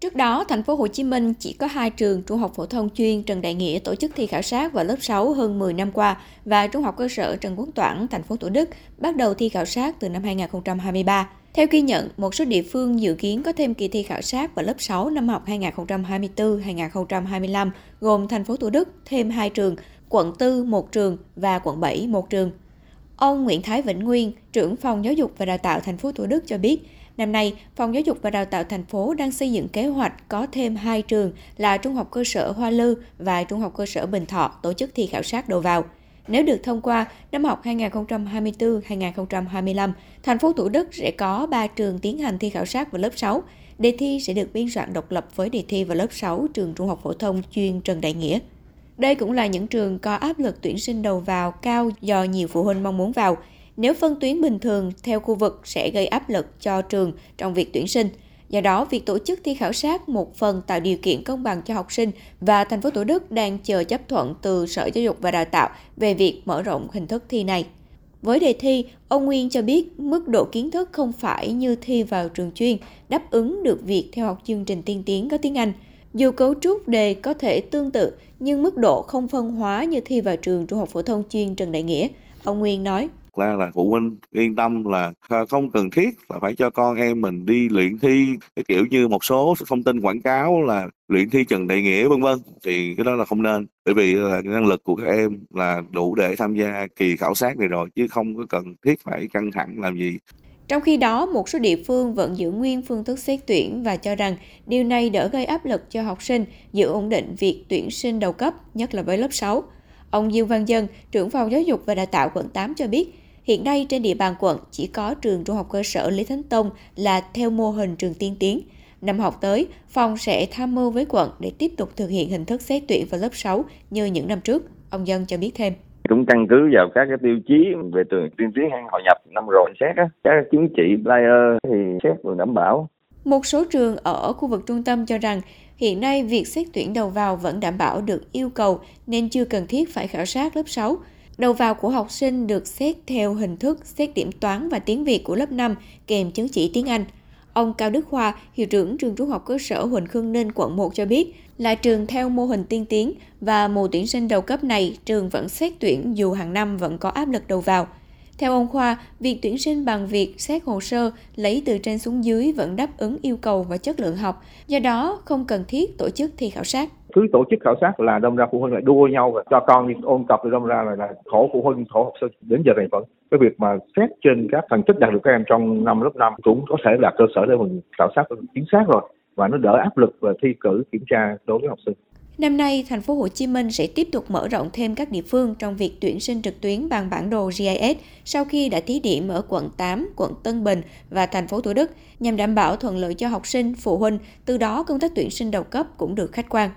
Trước đó, thành phố Hồ Chí Minh chỉ có hai trường trung học phổ thông chuyên Trần Đại Nghĩa tổ chức thi khảo sát vào lớp 6 hơn 10 năm qua và trung học cơ sở Trần Quốc Toản, thành phố Thủ Đức bắt đầu thi khảo sát từ năm 2023. Theo ghi nhận, một số địa phương dự kiến có thêm kỳ thi khảo sát vào lớp 6 năm học 2024-2025 gồm thành phố Thủ Đức thêm 2 trường, quận 4 một trường và quận 7 một trường. Ông Nguyễn Thái Vĩnh Nguyên, trưởng phòng giáo dục và đào tạo thành phố Thủ Đức cho biết, Năm nay, Phòng Giáo dục và Đào tạo thành phố đang xây dựng kế hoạch có thêm hai trường là Trung học cơ sở Hoa Lư và Trung học cơ sở Bình Thọ tổ chức thi khảo sát đầu vào. Nếu được thông qua, năm học 2024-2025, thành phố Thủ Đức sẽ có 3 trường tiến hành thi khảo sát vào lớp 6. Đề thi sẽ được biên soạn độc lập với đề thi vào lớp 6 trường Trung học phổ thông chuyên Trần Đại Nghĩa. Đây cũng là những trường có áp lực tuyển sinh đầu vào cao do nhiều phụ huynh mong muốn vào. Nếu phân tuyến bình thường theo khu vực sẽ gây áp lực cho trường trong việc tuyển sinh. Do đó, việc tổ chức thi khảo sát một phần tạo điều kiện công bằng cho học sinh và thành phố Thủ Đức đang chờ chấp thuận từ Sở Giáo dục và Đào tạo về việc mở rộng hình thức thi này. Với đề thi, ông Nguyên cho biết mức độ kiến thức không phải như thi vào trường chuyên, đáp ứng được việc theo học chương trình tiên tiến có tiếng Anh. Dù cấu trúc đề có thể tương tự, nhưng mức độ không phân hóa như thi vào trường trung học phổ thông chuyên Trần Đại Nghĩa. Ông Nguyên nói ra là phụ huynh yên tâm là không cần thiết là phải cho con em mình đi luyện thi cái kiểu như một số thông tin quảng cáo là luyện thi Trần Đại Nghĩa vân vân thì cái đó là không nên bởi vì là năng lực của các em là đủ để tham gia kỳ khảo sát này rồi chứ không có cần thiết phải căng thẳng làm gì trong khi đó, một số địa phương vẫn giữ nguyên phương thức xét tuyển và cho rằng điều này đỡ gây áp lực cho học sinh giữ ổn định việc tuyển sinh đầu cấp, nhất là với lớp 6. Ông Dương Văn Dân, trưởng phòng giáo dục và đào tạo quận 8 cho biết, Hiện nay trên địa bàn quận chỉ có trường trung học cơ sở Lý Thánh Tông là theo mô hình trường tiên tiến. Năm học tới, phòng sẽ tham mưu với quận để tiếp tục thực hiện hình thức xét tuyển vào lớp 6 như những năm trước. Ông Dân cho biết thêm cũng căn cứ vào các cái tiêu chí về trường tiên tiến hay hội nhập, năm rồi xét á, các chứng chỉ, player thì xét vừa đảm bảo một số trường ở khu vực trung tâm cho rằng, hiện nay việc xét tuyển đầu vào vẫn đảm bảo được yêu cầu nên chưa cần thiết phải khảo sát lớp 6. Đầu vào của học sinh được xét theo hình thức, xét điểm toán và tiếng Việt của lớp 5 kèm chứng chỉ tiếng Anh. Ông Cao Đức Khoa, hiệu trưởng trường trung học cơ sở Huỳnh Khương Ninh, quận 1 cho biết, là trường theo mô hình tiên tiến và mùa tuyển sinh đầu cấp này trường vẫn xét tuyển dù hàng năm vẫn có áp lực đầu vào. Theo ông Khoa, việc tuyển sinh bằng việc xét hồ sơ lấy từ trên xuống dưới vẫn đáp ứng yêu cầu và chất lượng học, do đó không cần thiết tổ chức thi khảo sát cứ tổ chức khảo sát là đâm ra phụ huynh lại đua nhau và cho con đi ôn tập thì đâm ra là, là khổ phụ huynh khổ học sinh đến giờ này vẫn. Cái việc mà xét trên các thành tích đạt được các em trong năm lớp năm cũng có thể là cơ sở để mình khảo sát chính xác rồi và nó đỡ áp lực về thi cử kiểm tra đối với học sinh. Năm nay, thành phố Hồ Chí Minh sẽ tiếp tục mở rộng thêm các địa phương trong việc tuyển sinh trực tuyến bằng bản đồ GIS sau khi đã thí điểm ở quận 8, quận Tân Bình và thành phố Thủ Đức nhằm đảm bảo thuận lợi cho học sinh, phụ huynh, từ đó công tác tuyển sinh đầu cấp cũng được khách quan.